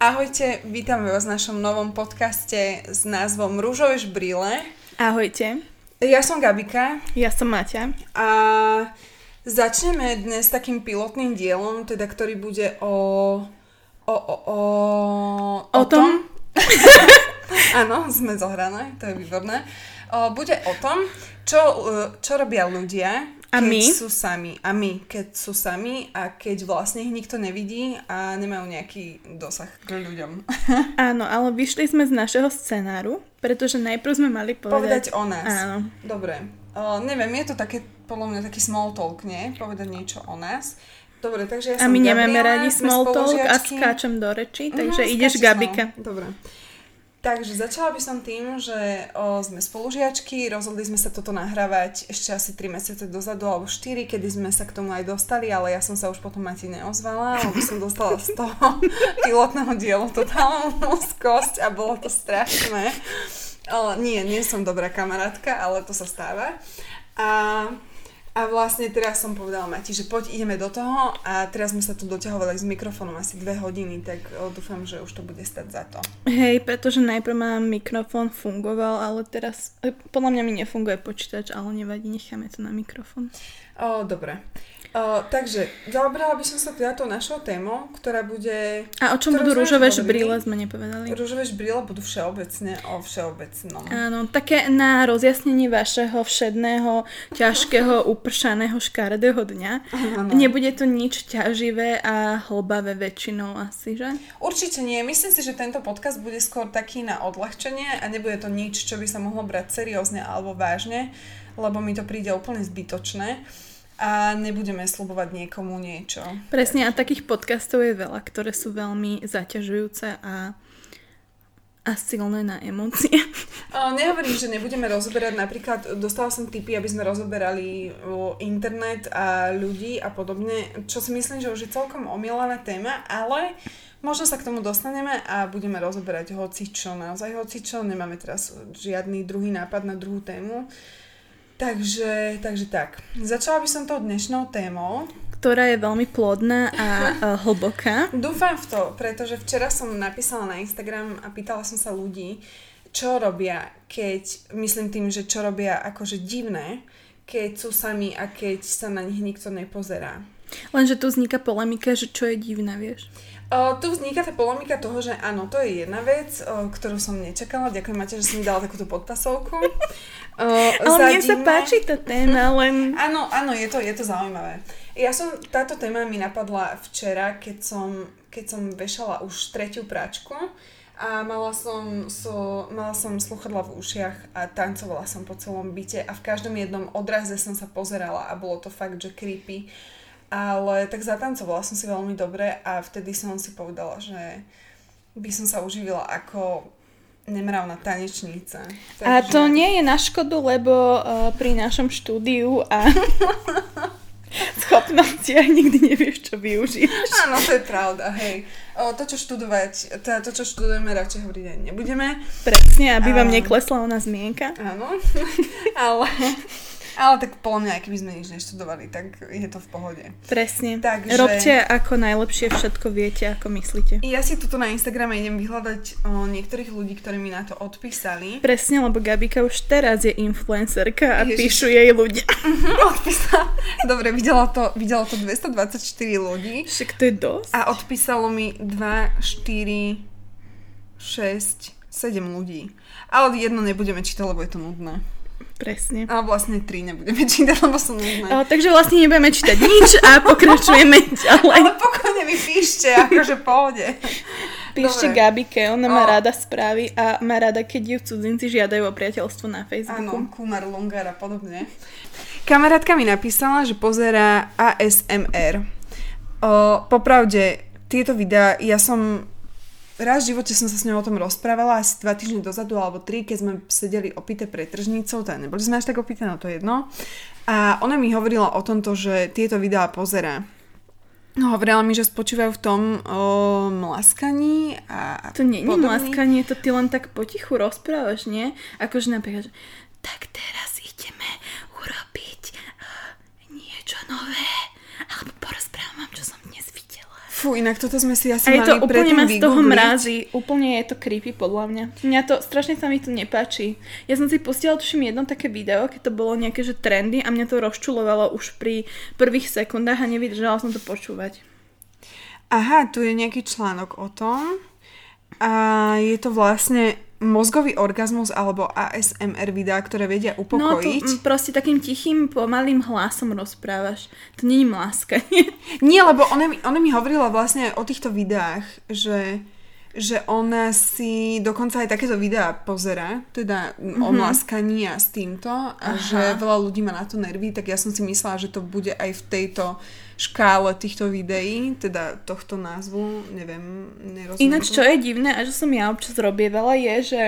Ahojte, vítame vás v našom novom podcaste s názvom Rúžové žbríle. Ahojte. Ja som Gabika. Ja som Maťa. A začneme dnes takým pilotným dielom, teda ktorý bude o... O, o, o, o, o tom? Áno, sme zohrané, to je výborné. O, bude o tom, čo, čo robia ľudia, a keď my? sú sami. A my, keď sú sami a keď vlastne ich nikto nevidí a nemajú nejaký dosah k ľuďom. Áno, ale vyšli sme z našeho scenáru, pretože najprv sme mali povedať... Povedať o nás. Áno. Dobre. Uh, neviem, je to také, podľa mňa taký small talk, nie? Povedať niečo o nás. Dobre, takže ja som A my Gabriela, nemáme radi small talk a skáčem do reči, takže uh-huh, ideš Gabika. Dobre. Takže začala by som tým, že o, sme spolužiačky, rozhodli sme sa toto nahrávať ešte asi 3 mesiace dozadu alebo 4, kedy sme sa k tomu aj dostali, ale ja som sa už potom Mati neozvala, lebo som dostala z toho pilotného dielu totálnu skosť a bolo to strašné. O, nie, nie som dobrá kamarátka, ale to sa stáva. A a vlastne teraz som povedala Mati, že poď ideme do toho a teraz sme sa tu doťahovali s mikrofónom asi dve hodiny, tak dúfam, že už to bude stať za to. Hej, pretože najprv mám mikrofón fungoval, ale teraz e, podľa mňa mi nefunguje počítač, ale nevadí, necháme to na mikrofón. O, dobre. Uh, takže, zaoberala by som sa teda tou našou témou, ktorá bude... A o čom budú rúžové žbríle, sme nepovedali. Rúžové žbríle budú všeobecne o všeobecnom. Áno, také na rozjasnenie vašeho všedného, ťažkého, upršaného, škaredého dňa. Ano. Nebude to nič ťaživé a hlbavé väčšinou asi, že? Určite nie. Myslím si, že tento podcast bude skôr taký na odľahčenie a nebude to nič, čo by sa mohlo brať seriózne alebo vážne, lebo mi to príde úplne zbytočné a nebudeme slubovať niekomu niečo. Presne, a takých podcastov je veľa, ktoré sú veľmi zaťažujúce a a silné na emócie. Nehovorím, že nebudeme rozoberať, napríklad dostala som tipy, aby sme rozoberali internet a ľudí a podobne, čo si myslím, že už je celkom omielaná téma, ale možno sa k tomu dostaneme a budeme rozoberať hocičo, naozaj hocičo, nemáme teraz žiadny druhý nápad na druhú tému. Takže, takže tak. Začala by som tou dnešnou témou. Ktorá je veľmi plodná a hlboká. Dúfam v to, pretože včera som napísala na Instagram a pýtala som sa ľudí, čo robia, keď, myslím tým, že čo robia akože divné, keď sú sami a keď sa na nich nikto nepozerá. Lenže tu vzniká polemika, že čo je divné, vieš? Uh, tu vzniká tá polemika toho, že áno, to je jedna vec, uh, ktorú som nečakala. Ďakujem, Mate, že si mi dala takúto podpasovku. Uh, Ale mne sa páči tá téma, len... Áno, áno, je to, je to zaujímavé. Ja som, táto téma mi napadla včera, keď som, keď som vešala už tretiu práčku a mala som, so, mala som sluchadla v ušiach a tancovala som po celom byte a v každom jednom odraze som sa pozerala a bolo to fakt, že creepy. Ale tak zatancovala som si veľmi dobre a vtedy som si povedala, že by som sa uživila ako nemravná tanečnica. Takže... A to nie je na škodu, lebo uh, pri našom štúdiu a schopnostiach nikdy nevieš, čo využiješ. Áno, to je pravda, hej. O, to, čo študovať, teda to, čo študujeme, radšej hovoriť aj nebudeme. Presne, aby vám neklesla ona zmienka. Áno, ale ale tak podľa mňa, aj keby sme nič neštudovali, tak je to v pohode. Presne. Takže... Robte ako najlepšie všetko viete, ako myslíte. Ja si tuto na Instagrame idem vyhľadať o, niektorých ľudí, ktorí mi na to odpísali. Presne, lebo Gabika už teraz je influencerka a Ježiš. píšu jej ľudia. Odpísala. Dobre, videla to, videla to 224 ľudí. Však to je dosť. A odpísalo mi 2, 4, 6, 7 ľudí. Ale jedno nebudeme čítať, lebo je to nudné. Presne. A vlastne tri nebudeme čítať, lebo sú nudné. O, takže vlastne nebudeme čítať nič a pokračujeme ďalej. Ale pokojne mi píšte, akože pohode. Píšte Dobre. Gabike, ona má o. rada správy a má rada, keď ju cudzinci žiadajú o priateľstvo na Facebooku. Áno, Kumar, Lungar a podobne. Kamarátka mi napísala, že pozera ASMR. O, popravde, tieto videá, ja som raz v živote som sa s ňou o tom rozprávala asi dva týždne dozadu alebo tri, keď sme sedeli opité pred tržnicou, teda neboli sme až tak opité, no to je jedno. A ona mi hovorila o tomto, že tieto videá pozera. No, hovorila mi, že spočívajú v tom o mlaskaní a To nie je mlaskanie, to ty len tak potichu rozprávaš, nie? Akože napríklad, že tak teraz ideme urobiť uh, niečo nové. Alebo porozprávam vám, čo som dnes videla. Fú, inak toto sme si asi A je to úplne ma z toho mrazí. Úplne je to creepy podľa mňa. Mňa to, strašne sa mi to nepáči. Ja som si pustila, tuším, jedno také video, keď to bolo nejaké, že trendy a mňa to rozčulovalo už pri prvých sekundách a nevydržala som to počúvať. Aha, tu je nejaký článok o tom. A je to vlastne mozgový orgazmus alebo ASMR videá, ktoré vedia No upokojiť. mm, proste takým tichým, pomalým hlasom rozprávaš. To je mláskanie. Nie, lebo ona mi, ona mi hovorila vlastne o týchto videách, že, že ona si dokonca aj takéto videá pozera, teda mm-hmm. o mlaskaní a s týmto a Aha. že veľa ľudí má na to nervy, tak ja som si myslela, že to bude aj v tejto škále týchto videí, teda tohto názvu, neviem, nerozumiem. Ináč, čo je divné a že som ja občas robievala, je, že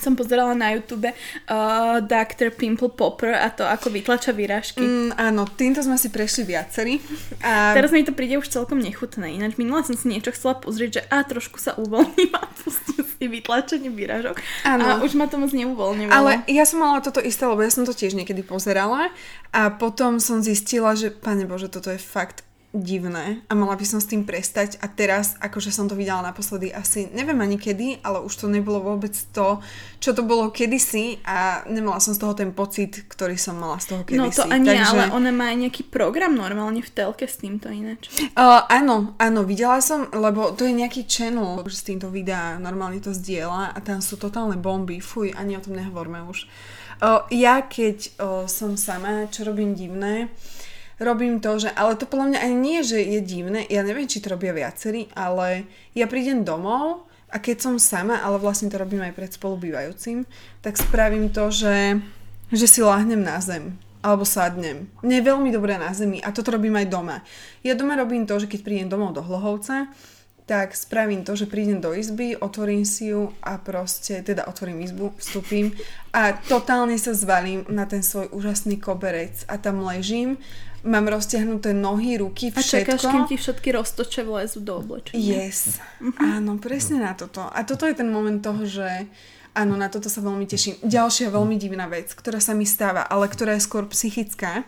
som pozerala na YouTube uh, Dr. Pimple Popper a to, ako vytlača výražky. Mm, áno, týmto sme si prešli viacerí. A Teraz mi to príde už celkom nechutné. Ináč minula som si niečo chcela pozrieť, že a trošku sa uvoľním a pustím si vytlačenie výražok. Áno. A už ma to moc neuvoľňovalo. Ale ja som mala toto isté, lebo ja som to tiež niekedy pozerala a potom som zistila, že pane Bože, toto je fakt divné a mala by som s tým prestať a teraz, akože som to videla naposledy asi, neviem ani kedy, ale už to nebolo vôbec to, čo to bolo kedysi a nemala som z toho ten pocit, ktorý som mala z toho kedysi. No to ani, Takže... ale ona má aj nejaký program normálne v telke s týmto ináč. Uh, áno, áno, videla som, lebo to je nejaký channel, že s týmto videá normálne to zdieľa a tam sú totálne bomby, fuj, ani o tom nehovorme už. Uh, ja keď uh, som sama, čo robím divné, robím to, že, ale to podľa mňa ani nie, že je divné, ja neviem, či to robia viacerí, ale ja prídem domov a keď som sama, ale vlastne to robím aj pred spolubývajúcim, tak spravím to, že, že si láhnem na zem alebo sadnem. Mne je veľmi dobré na zemi a toto robím aj doma. Ja doma robím to, že keď prídem domov do Hlohovca, tak spravím to, že prídem do izby, otvorím si ju a proste, teda otvorím izbu, vstúpim a totálne sa zvalím na ten svoj úžasný koberec a tam ležím, mám roztiahnuté nohy, ruky, A čakáš, všetko. kým ti všetky roztoče vlezú do oblečenia. Yes. Áno, presne na toto. A toto je ten moment toho, že áno, na toto sa veľmi teším. Ďalšia veľmi divná vec, ktorá sa mi stáva, ale ktorá je skôr psychická,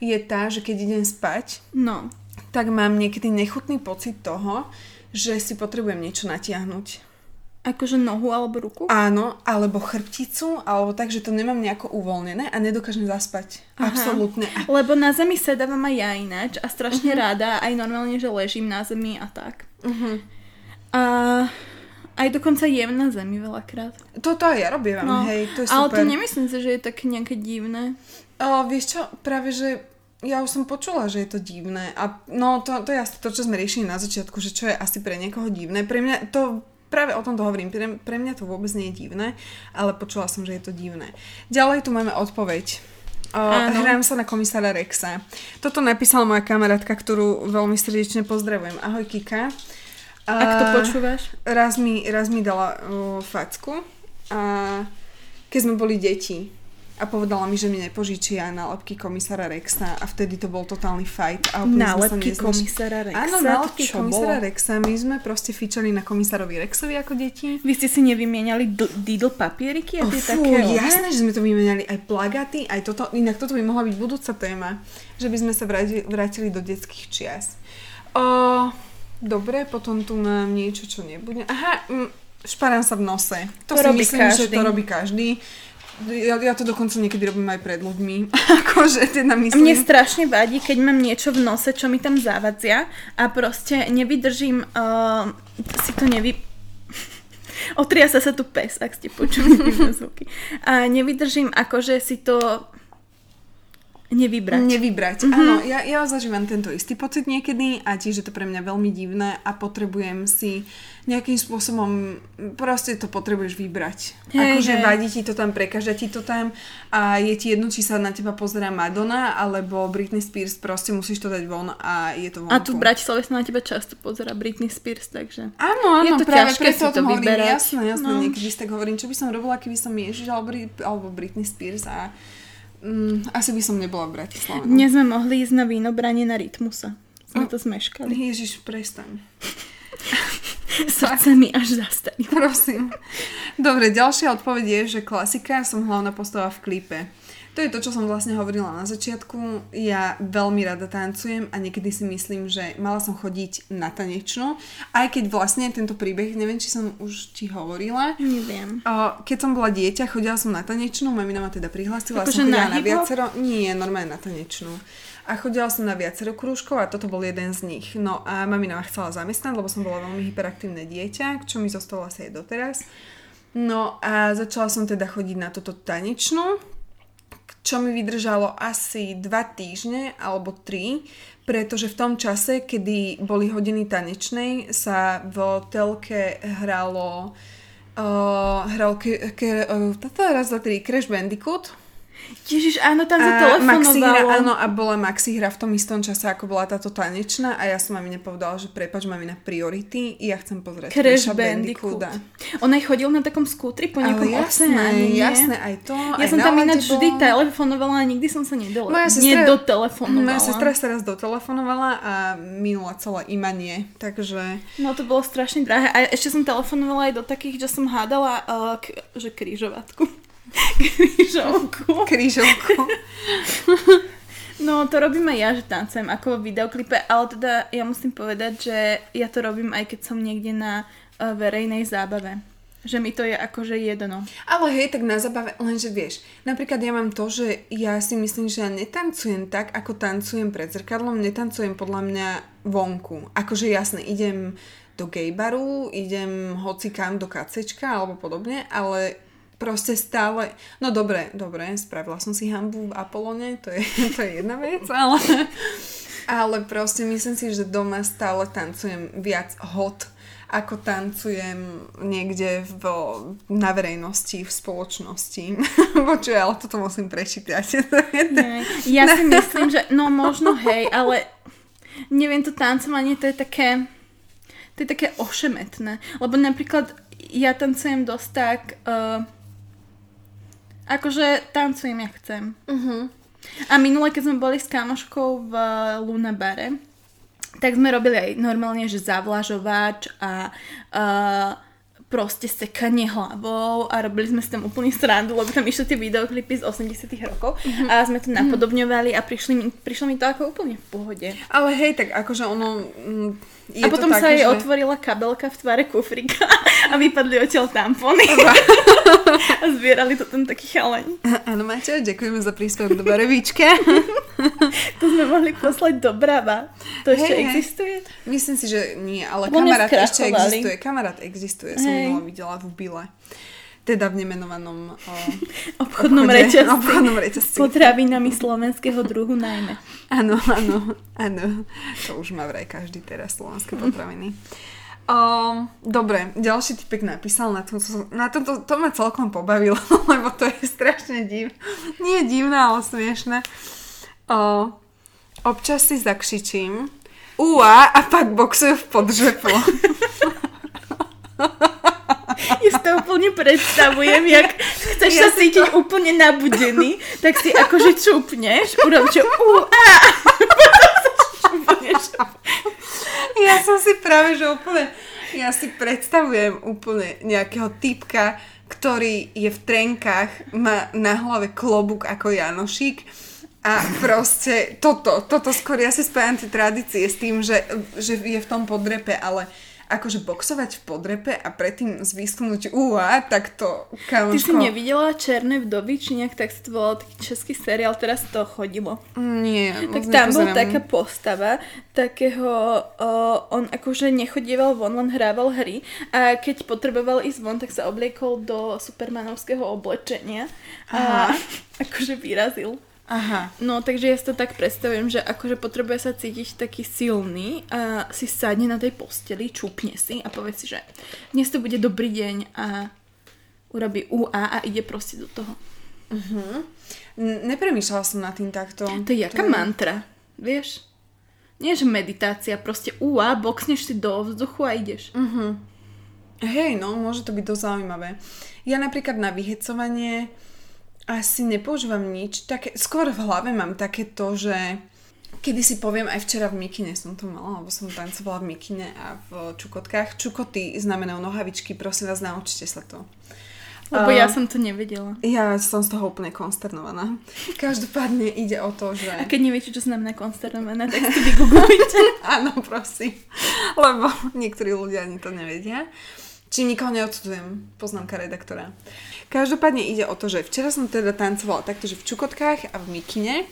je tá, že keď idem spať, No. tak mám niekedy nechutný pocit toho, že si potrebujem niečo natiahnuť. Akože nohu alebo ruku? Áno, alebo chrbticu, alebo tak, že to nemám nejako uvoľnené a nedokážem zaspať. Aha. Absolútne. Lebo na zemi sedávam aj ja ináč a strašne Mhm. rada, aj normálne, že ležím na zemi a tak. Uh-huh. A aj dokonca jem na zemi veľakrát. Toto aj ja robím, No, hej, to je ale super. to nemyslím si, že je také nejaké divné. O, vieš čo, práve že ja už som počula, že je to divné. A no to, to je asi to, čo sme riešili na začiatku, že čo je asi pre niekoho divné. Pre mňa to práve o tom to hovorím. Pre, pre mňa to vôbec nie je divné, ale počula som, že je to divné. Ďalej tu máme odpoveď. O, hrám sa na komisára Rexa. Toto napísala moja kamarátka, ktorú veľmi srdečne pozdravujem. Ahoj Kika. Ak to počúvaš? raz mi, raz mi dala uh, facku a keď sme boli deti a povedala mi, že mi nepožičia nálepky komisára Rexa a vtedy to bol totálny fight. A sa Nálepky neznaš- komisára Rexa? Áno, nálepky čo komisára bolo? Rexa. My sme proste fičali na komisárovi Rexovi ako deti. Vy ste si nevymieniali d- Diddle papieriky a Oh, tie fú, také... jasné, že sme to vymenali aj plagaty, aj toto, inak toto by mohla byť budúca téma, že by sme sa vrátili, vrátili do detských čias. O, dobre, potom tu mám niečo, čo nebude. Aha, mm, šparám sa v nose. To, To si myslím, že každý. to robí každý. Ja, ja to dokonca niekedy robím aj pred ľuďmi. akože teda myslím. Mne strašne vadí, keď mám niečo v nose, čo mi tam zavadzia a proste nevydržím uh, si to nevy... Otria sa tu pes, ak ste počuli zvuky. A nevydržím akože si to nevybrať. Nevybrať. Mm-hmm. Áno, ja, ja zažívam tento istý pocit niekedy a tiež je to pre mňa veľmi divné a potrebujem si nejakým spôsobom, proste to potrebuješ vybrať. Hej, akože hej. vadí ti to tam, prekáža ti to tam a je ti jedno, či sa na teba pozerá Madonna alebo Britney Spears, proste musíš to dať von a je to vonku. A tu v Bratislave sa na teba často pozera Britney Spears, takže... Áno, áno, Je to práve ťažké preto si to hovorím. vyberať. Jasné, jasné, No. niekedy si tak hovorím, čo by som robila, keby som Ježiš alebo, alebo Britney Spears a mm, asi by som nebola v Bratislave. no. Dnes sme mohli ísť na vínobranie na Rytmusa. Sme to zmeškali. Ježiš, prestaň. Srdce mi až zastavilo. Prosím. Dobre, ďalšia odpoveď je, že klasika, som hlavná postava v klipe. To je to, čo som vlastne hovorila na začiatku. Ja veľmi rada tancujem a niekedy si myslím, že mala som chodiť na tanečnú. Aj keď vlastne tento príbeh, neviem, či som už ti hovorila. Neviem. Keď som bola dieťa, chodila som na tanečnú, mamina ma teda prihlásila. Akože som chodila na na viacero... Nie, normálne na tanečnú. A chodila som na viacero krúžkov a toto bol jeden z nich. No a mamina ma chcela zamestnať, lebo som bola veľmi hyperaktívne dieťa, čo mi zostalo asi aj doteraz. No a začala som teda chodiť na toto tanečnú, čo mi vydržalo asi dva týždne alebo tri, pretože v tom čase, kedy boli hodiny tanečnej, sa v telke hralo uh, hral ke, ke, uh, Crash Bandicoot. Ježiš, áno, tam sa hra, telefonovalo. áno, a bola Maxi hra v tom istom čase, ako bola táto tanečná a ja som mamine povedala, že prepač, mami na priority, ja chcem pozrieť Crash Bandicoot. Bandicoota. On aj chodil na takom skútri po nejakom Ale jasné, oceáne, jasné, aj to. Ja aj som tam ináč vždy telefonovala a nikdy som sa nedole... Moja sestra- nedotelefonovala. Moja sestra sa raz dotelefonovala a minula celé imanie, takže... No to bolo strašne drahé. A ešte som telefonovala aj do takých, že som hádala, uh, k- že krížovatku. Krížovku. Krížovku. No to robím aj ja, že tancujem ako v videoklipe, ale teda ja musím povedať, že ja to robím aj keď som niekde na uh, verejnej zábave. Že mi to je akože jedno. Ale hej, tak na zabave, lenže vieš, napríklad ja mám to, že ja si myslím, že ja netancujem tak, ako tancujem pred zrkadlom, netancujem podľa mňa vonku. Akože jasne, idem do gaybaru, idem hoci kam do kacečka alebo podobne, ale proste stále, no dobre, dobre, spravila som si hambu v Apolone, to je, to je jedna vec, ale, ale proste myslím si, že doma stále tancujem viac hot, ako tancujem niekde v, na verejnosti, v spoločnosti. Počuj, ale toto musím prečítať. Ja si myslím, že no možno hej, ale neviem, to tancovanie to je také to je také ošemetné. Lebo napríklad ja tancujem dosť tak uh, akože tancujem, ja chcem. uh-huh. A minule, keď sme boli s kamoškou v Luna bare, tak sme robili aj normálne, že zavlažovač a uh, proste sekanie hlavou a robili sme si tam úplný srandu, lebo tam išli tie videoklipy z 80 rokov a sme to napodobňovali a prišli mi, prišlo mi to ako úplne v pohode. Ale hej, tak akože ono... mm, Je a potom to sa jej že... otvorila kabelka v tvare kufrika a vypadli odtiaľ tampony. a zbierali to tam takí chalani. Áno, Maťo, ďakujeme za príspevok do Barevičke. To sme mohli poslať do Brava. To ešte hej. existuje? Myslím si, že nie, ale kamarát ešte existuje. Kamarát existuje, som minula videla v Bile. Teda v nemenovanom o, obchodnom obchode, reťazci. obchodnom reťazci. Potravinami slovenského druhu najmä. Áno, áno, áno. To už má vraj každý teraz slovenské potraviny. Um, dobre, ďalší typek napísal, na, tom, na to, to, to ma celkom pobavilo, lebo to je strašne div. Nie divné, ale smiešne. Uh, občas si zakšičím, Ua, a pak boxujú v podžepu. Ja si to úplne predstavujem, jak chceš sa Ja si cítiť úplne nabudený, tak si akože čupneš, urob čo u a Ja som si práve, že úplne, ja si predstavujem úplne nejakého typka, ktorý je v trenkách, má na hlave klobúk ako Janošík a proste toto, toto skôr, ja si spájam tie tradície s tým, že, že je v tom podrepe, ale akože boxovať v podrepe a predtým zvísknúť úa, tak to, Ty si kamoško... nevidela Černé vdovy, či nejak tak sa to volalo taký český seriál, teraz to chodilo. Nie, Tak tam bol nepozerám. taká postava, takého, uh, on akože nechodieval von, len hrával hry a keď potreboval ísť von, tak sa obliekol do supermanovského oblečenia a Aha. akože vyrazil. Aha. No, takže ja si to tak predstavujem, že akože potrebuje sa cítiť taký silný a si sadne na tej posteli, čupne si a povie si, že dnes to bude dobrý deň a urobí UA a ide proste do toho. N- Nepremýšľala som nad tým takto. To je jaká mantra, vieš? Nie, že meditácia, proste UA, boxneš si do vzduchu a ideš. Hej, no, môže to byť dosť zaujímavé. Ja napríklad na vyhecovanie asi nepoužívam nič. Také, skôr v hlave mám také to, že kedy si poviem, aj včera v mikine som to mala, lebo som tancovala v mikine a v čukotkách. Čukoty znamenajú nohavičky, prosím vás, naučte sa to. Lebo A- ja som to nevedela. Ja som z toho úplne konsternovaná. Každopádne ide o to, že... A keď neviete, čo znamená konsternované, tak si vygooglujte. Áno, prosím. Lebo niektorí ľudia ani to nevedia. Či nikoho neodsudzujem, poznámka redaktora. Každopádne ide o to, že včera som teda tancovala takto, že v čukotkách a v mikine.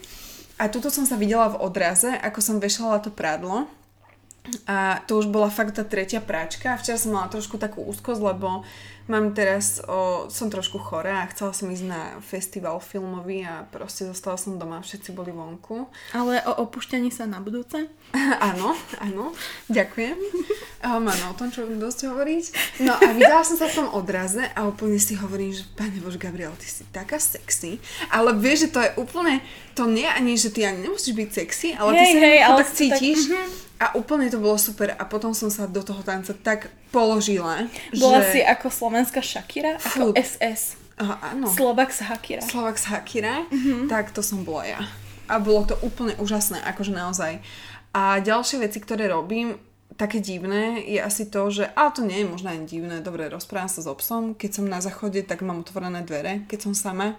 A tuto som sa videla v odraze, ako som vešala to prádlo. A to už bola fakt tá tretia práčka. Včera som mala trošku takú úzkosť, lebo mám teraz, o, som trošku chorá a chcela som ísť na festival filmový a proste zostala som doma, všetci boli vonku. Ale o opúšťaní sa na budúce? Áno, áno, ďakujem. Áno, o tom, čo dosť hovoriť. No a videla som sa v tom odraze a úplne si hovorím, že pane Bož, Gabriel, ty si taká sexy. Ale vieš, že to je úplne, to nie ani, že ty ani nemusíš byť sexy, ale ty Hej, sa hej, ale tak si tak- cítiš. mhm. A úplne to bolo super a potom som sa do toho tanca tak položila, Bola že... si ako slovenská Shakira, ako Fú. SS. Aha, áno. Slovak z Hakira. Slovak z Hakira, Mhm. tak to som bola ja. A bolo to úplne úžasné, akože naozaj. A ďalšie veci, ktoré robím, také divné, je asi to, že, ale to nie je možno ani divné, dobre, rozprávam sa s obsom, keď som na záchode, tak mám otvorené dvere, keď som sama,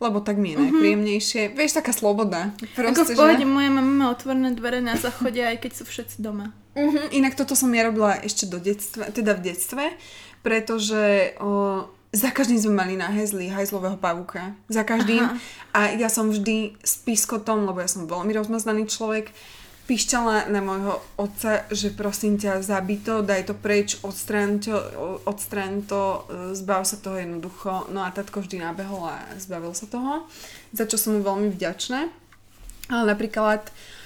lebo tak mi je najpríjemnejšie. Vieš, taká sloboda. Mhm. Ako v pohode, moja mama má otvorené dvere na záchode, aj keď sú všetci doma. Uh-huh. Inak toto som ja robila ešte do detstva, teda v detstve, pretože o, za každým sme mali na hezli hajzlového pavúka. Za každým. Aha. A ja som vždy s pískotom, lebo ja som veľmi rozmaznaný človek, píšťala na môjho otca, že prosím ťa, zabij to, daj to preč, odstráň to, odstráň to, e, zbav sa toho jednoducho. No a tatko vždy nabehol a zbavil sa toho, za čo som mu veľmi vďačná. Ale napríklad Uh,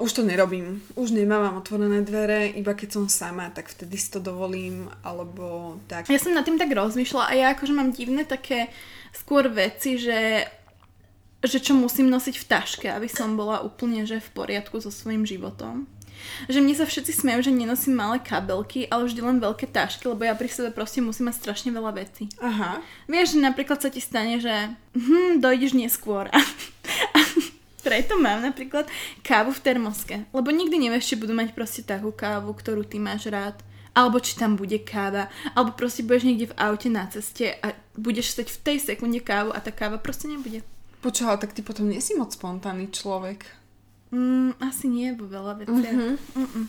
už to nerobím. Už nemávam otvorené dvere, iba keď som sama, tak vtedy si to dovolím, alebo tak. Ja som nad tým tak rozmýšľala a ja akože mám divné také skôr veci, že že čo musím nosiť v taške, aby som bola úplne že v poriadku so svojím životom. Že mne sa všetci smejú, že nenosím malé kabelky, ale vždy len veľké tašky, lebo ja pri sebe proste musím mať strašne veľa vecí. Aha. Vieš, že napríklad sa ti stane, že hm, dojdeš neskôr. A, a preto mám napríklad kávu v termoske. Lebo nikdy nevieš, či budú mať proste takú kávu, ktorú ty máš rád. Alebo či tam bude káva. Alebo proste budeš niekde v aute na ceste a budeš stať v tej sekunde kávu a tá káva proste nebude. Počúval, tak ty potom nie si moc spontánny človek. Mm, asi nie vo veľa veciach. Mhm. Mm-mm.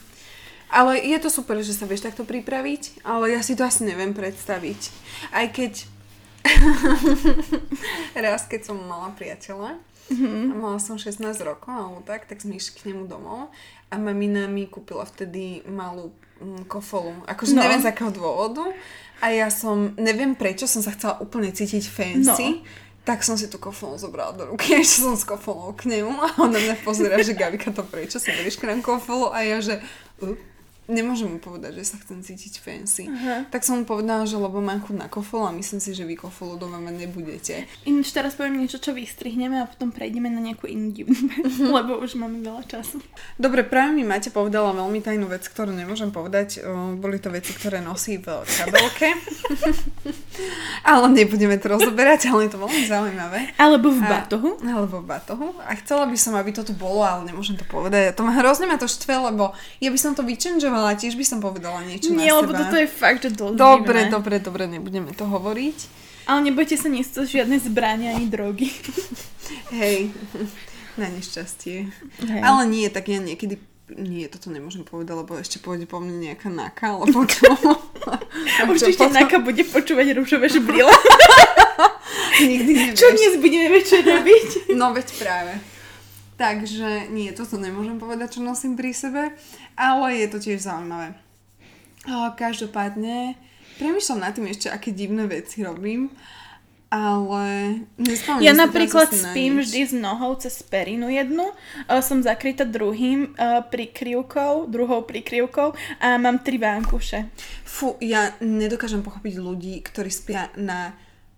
Ale je to super, že sa vieš takto pripraviť, ale ja si to asi neviem predstaviť. Aj keď raz, keď som mala priateľa, Mhm. a mala som 16 rokov alebo tak, tak sme išli k nemu domov a mamina mi kúpila vtedy malú mm, kofolu. Akože No. neviem z akého dôvodu. A ja som, neviem prečo, som sa chcela úplne cítiť fancy. Tak som si tú kofolu zobrala do ruky, ešte som s kofolou k nemu a on na mňa pozera, že Gabika to prečo si berieš k nám kofolu a ja, že uh, nemôžem mu povedať, že sa chcem cítiť fancy. Aha. Tak som mu povedala, že lebo mám chuť na kofolu a myslím si, že vy kofolu doma mať nebudete. Ináč teraz poviem niečo, čo vystrihneme a potom prejdeme na nejakú inú divnú vec, lebo už máme veľa času. Dobre, práve mi Maťa povedala veľmi tajnú vec, ktorú nemôžem povedať. O, Boli to veci, ktoré nosí v kabelke. ale nebudeme to rozoberať, ale je to veľmi zaujímavé. Alebo v A- batohu. Alebo v batohu. A chcela by som, aby to tu bolo, ale nemôžem to povedať. To ma hrozne ma to štve, lebo ja by som to vyčenžovala, tiež by som povedala niečo Nie, na lebo seba. toto je fakt, že dosť Dobre, divné. dobre, dobre, nebudeme to hovoriť. Ale nebojte sa, nie sú to žiadne zbrania ani drogy. Hej, na nešťastie. Hej. Ale nie, tak ja niekedy nie, toto nemôžem povedať, lebo ešte pôjde po mne nejaká naka, alebo čo. Určite potom- Naka bude počúvať rúžové žbrila. Nikdy nevieš. Čo dnes budeme večer robiť? No veď práve. Takže nie, toto nemôžem povedať, čo nosím pri sebe, ale je to tiež zaujímavé. Každopádne, premýšľam nad tým ešte, aké divné veci robím, ale Ja napríklad na spím nič. vždy s nohou cez perinu jednu, e, som zakrytá druhým e, prikryvkou, druhou prikryvkou a mám tri vánkuše. Fú, ja nedokážem pochopiť ľudí, ktorí spia na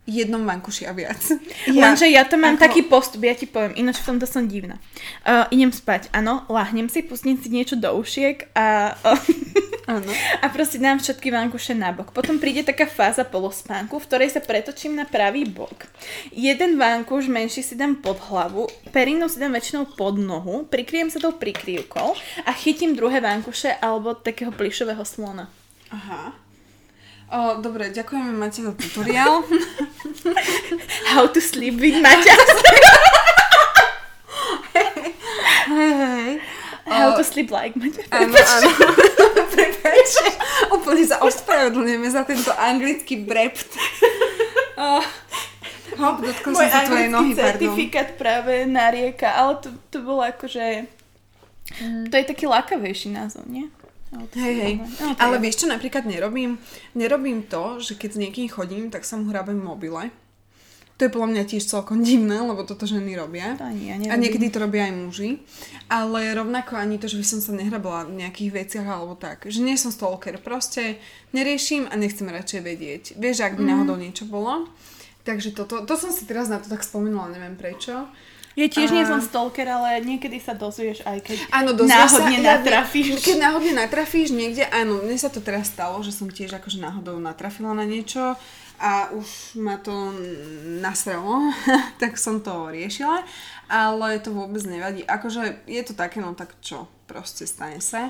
jednom vankuši a viac. Ja, Lenže ja to mám ako- taký postup, ja ti poviem, ináč v tomto som divná. Uh, idem spať, áno, láhnem si, pustím si niečo do ušiek a, uh, a proste dám všetky vankuše na bok. Potom príde taká fáza polospánku, v ktorej sa pretočím na pravý bok. Jeden vankuš menší si dám pod hlavu, perinu si dám väčšinou pod nohu, prikryjem sa tou prikryvkou a chytím druhé vankuše alebo takého plišového slona. Aha. O, dobre, ďakujeme Mate za tutoriál. How to sleep with Maťa. hej, hej. How to sleep like Maťa. Áno, áno. Prepač. Úplne sa ospravedlňujeme za tento anglický brept. Hop, dotkol som sa tvojej nohy, anglický pardon. certifikát práve narieka, ale to, to bolo akože... To je taký lákavejší názov, nie? To Hej, hej. like- No, Ale vieš čo napríklad nerobím? Nerobím to, že keď s niekým chodím, tak sa mu hrábem v mobile. To je podľa mňa tiež celkom divné, lebo toto ženy robia. To ani ja A niekedy to robia aj muži. Ale rovnako ani to, že by som sa nehrabala v nejakých veciach alebo tak. Že nie som stalker. Proste neriešim a nechcem radšej vedieť. Vieš, ak by Mhm. náhodou niečo bolo. Takže toto, to som si teraz na to tak spomenula, neviem prečo. Ja tiež nie A- som stalker, ale niekedy sa dozvieš aj keď Áno, náhodne sa, natrafíš. Keď náhodne natrafíš niekde, áno, mne sa to teraz stalo, že som tiež akože náhodou natrafila na niečo a už ma to nasralo, tak som to riešila, ale to vôbec nevadí. Akože je to také, no tak čo, proste stane sa.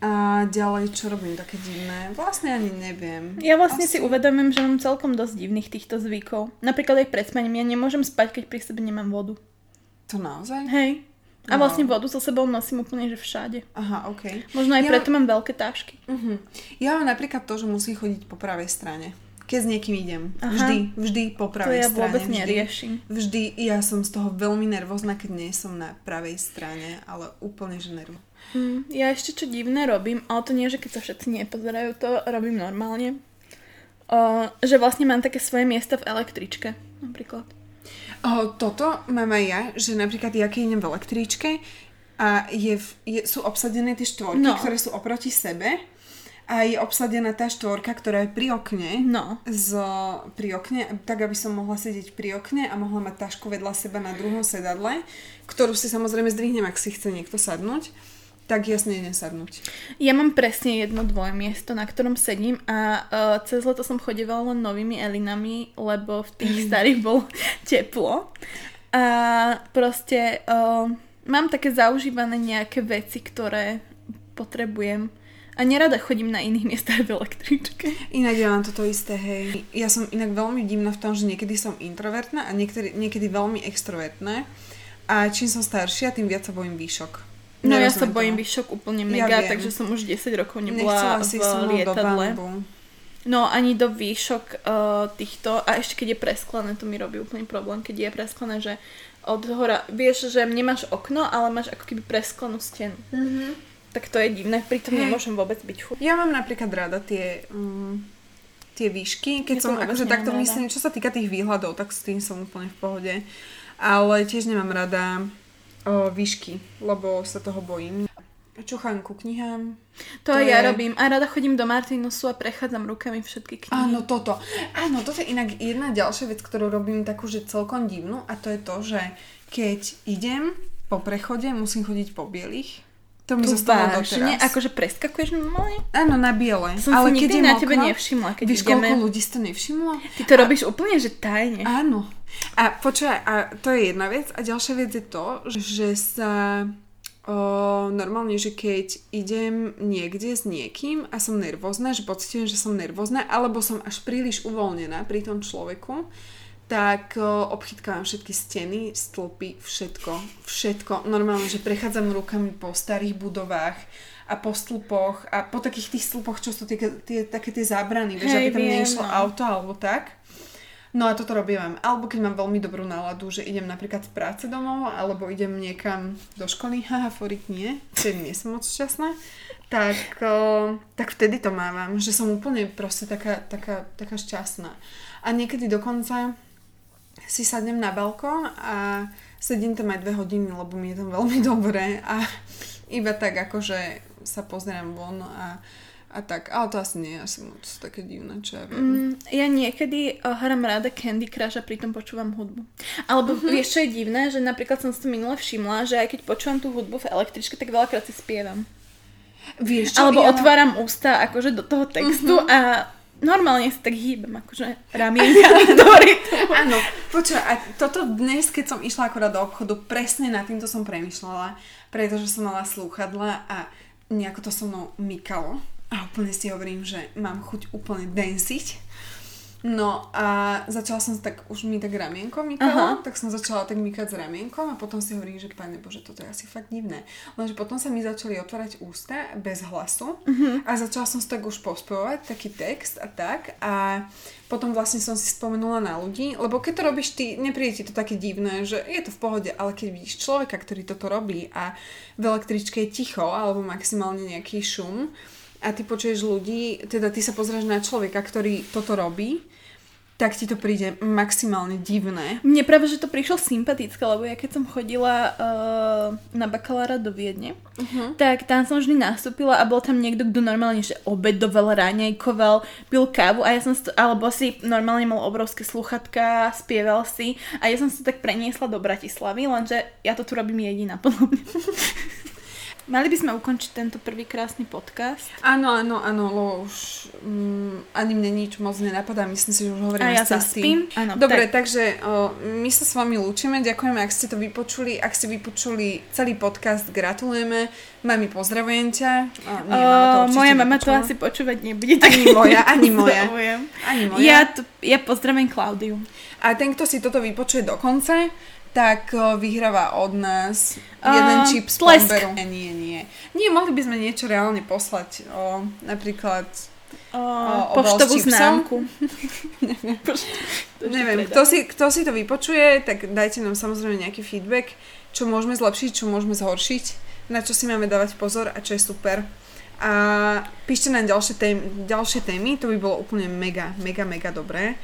A ďalej, čo robím také divné? Vlastne ani neviem. Ja vlastne Asi- si uvedomím, že mám celkom dosť divných týchto zvykov. Napríklad aj pred spaním. Ja nemôžem spať, keď pri sebe nemám vodu. To naozaj? Hej. A No. vlastne vodu so sebou nosím úplne, že všade. Aha, okej. Možno aj Ja- preto mám veľké tášky. Uh-huh. Ja mám napríklad to, že musím chodiť po pravej strane. Keď s niekým idem. Aha. Vždy, vždy po To pravej ja strane. vôbec vždy. neriešim. Vždy, ja som z toho veľmi nervózna, keď nie som na pravej strane, ale úplne, že nervózna. Hm, ja ešte čo divné robím, ale to nie, že keď sa všetci nepozerajú, to robím normálne. O, že vlastne mám také svoje miesta v električke, napríklad. O, toto mám aj ja, že napríklad ja keď idem v elektríčke a je, v, je, sú obsadené tie štvorky, No. ktoré sú oproti sebe a je obsadená tá štvorka, ktorá je pri okne, No. z, pri okne, tak aby som mohla sedieť pri okne a mohla mať tašku vedľa seba na druhom sedadle, ktorú si samozrejme zdvihnem, ak si chce niekto sadnúť, tak jasne idem sadnúť. Ja mám presne jedno dvojmiesto, na ktorom sedím a uh, cez leto som chodievala len novými elinami, lebo v tých starých bolo teplo. A proste uh, mám také zaužívané nejaké veci, ktoré potrebujem. A nerada chodím na iných miestach v električke. Inak ja mám toto isté, hej. Ja som inak veľmi divná v tom, že niekedy som introvertná a niekedy, niekedy veľmi extrovertná. A čím som staršia, tým viac sa bojím výšok. No ja sa bojím výšok úplne Ja mega, viem. takže som už 10 rokov nebola v lietadle. No ani do výšok uh, týchto, a ešte keď je presklené, to mi robí úplný problém, keď je presklené, že od hora, vieš, že nemáš okno, ale máš ako keby presklenú stenu. Mm-hmm. Tak to je divné, pritom Hej. nemôžem vôbec byť chud. Ja mám napríklad rada tie, um, tie výšky, keď Ja som akože takto rada. myslím, čo sa týka tých výhľadov, tak s tým som úplne v pohode. Ale tiež nemám rada o, výšky, lebo sa toho bojím. Čuchám ku knihám. To, To aj ja je- robím. A rada chodím do Martinusu a prechádzam rukami všetky knihy. Áno, toto. Áno, toto je inak jedna ďalšia vec, ktorú robím takú, že celkom divnú a to je to, že keď idem po prechode, musím chodiť po bielých. To mi zostalo doteraz. akože preskakuješ normálne? Áno, na biele. Som Ale si keď na mokro, tebe nevšimla, keď Vieš, ideme. koľko ľudí si to nevšimlo? Ty to robíš úplne, že tajne. Áno. A počúvaj, a to je jedna vec. A ďalšia vec je to, že sa o, normálne, že keď idem niekde s niekým a som nervózna, že pocitujem, že som nervózna, alebo som až príliš uvoľnená pri tom človeku, tak obchytkávam všetky steny, stĺpy, všetko, všetko. Normálne, že prechádzam rukami po starých budovách a po stĺpoch a po takých tých stĺpoch, čo sú tie, tie, také tie zábrany, vieš, Hej, aby tam viem, neišlo no. auto alebo tak. No a toto robím. Alebo keď mám veľmi dobrú náladu, že idem napríklad z práce domov, alebo idem niekam do školy, haha, forik nie, vtedy nie som moc šťastná, tak, o, tak vtedy to mávam, že som úplne proste taká, taká, taká šťastná. A niekedy dokonca si sadnem na balkón a sedím tam aj dve hodiny, lebo mi je tam veľmi dobré a iba tak akože sa pozerám von a, a tak, ale to asi nie je asi moc také divné, čo ja viem. Mm, ja niekedy uh, hrám rada Candy Crush a pritom počúvam hudbu. Alebo uh-huh. vieš, čo je divné, že napríklad som si to minule všimla, že aj keď počúvam tú hudbu v električke, tak veľakrát si spievam. Vieš čo, Alebo ja... otváram ústa akože do toho textu uh-huh. a normálne sa tak hýbem, akože ramienka. Áno, počúvaj, a toto dnes, keď som išla akorát do obchodu, presne nad týmto som premyšľala, pretože som mala slúchadla a nejako to so mnou mykalo. a úplne si hovorím, že mám chuť úplne densiť. No a začala som tak, už mi tak ramienko mykalo, tak som začala tak mykať s ramienkom a potom si hovorím, že pane Bože, toto je asi fakt divné. Lenže potom sa mi začali otvárať ústa bez hlasu uh-huh. a začala som si tak už pospevovať taký text a tak a potom vlastne som si spomenula na ľudí, lebo keď to robíš ty, nepríde ti to také divné, že je to v pohode, ale keď vidíš človeka, ktorý toto robí a v električke je ticho alebo maximálne nejaký šum, a ty počuješ ľudí, teda ty sa pozrieš na človeka, ktorý toto robí, tak ti to príde maximálne divné. Mne práve, že to prišlo sympatické, lebo ja keď som chodila uh, na bakalára do Viedne, uh-huh. tak tam som vždy nastúpila a bol tam niekto, kto normálne že obedoval, ráňajkoval, pil kávu a ja som to, alebo si normálne mal obrovské sluchatka, spieval si a ja som sa tak preniesla do Bratislavy, lenže ja to tu robím jediná, podľa mňa. Mali by sme ukončiť tento prvý krásny podcast. Áno, áno, áno, lebo už um, ani mne nič moc nenapadá, myslím si, že už hovoríme A ja zaspím. Áno, Dobre, tak. takže o, my sa s vami lúčime, ďakujeme, ak ste to vypočuli. Ak ste vypočuli celý podcast, gratulujeme. Mami, pozdravujem ťa. O, nie, o, moja mama to asi počúvať nebude. Ani moja, ani moja. ani moja. Ja, to, ja pozdravujem Klaudiu. A ten, kto si toto vypočuje do konca, tak vyhráva od nás jeden uh, čip z Plomberu. Nie, nie. Nie, mohli by sme niečo reálne poslať. O, napríklad o, o poštovú známku. Neviem. Neviem. Kto si, kto si to vypočuje, tak dajte nám samozrejme nejaký feedback, čo môžeme zlepšiť, čo môžeme zhoršiť, na čo si máme dávať pozor a čo je super. A píšte nám ďalšie témy, ďalšie témy, to by bolo úplne mega, mega, mega dobré.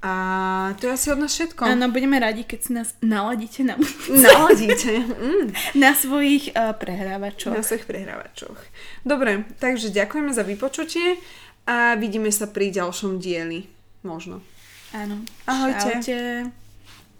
A to je asi od nás všetko. Áno, budeme radi, keď si nás naladíte na Naladíte. Mm. Na svojich uh, prehrávačoch. Na svojich prehrávačoch. Dobre, takže ďakujeme za vypočutie a vidíme sa pri ďalšom dieli. Možno. Áno. Ahojte. Čaute.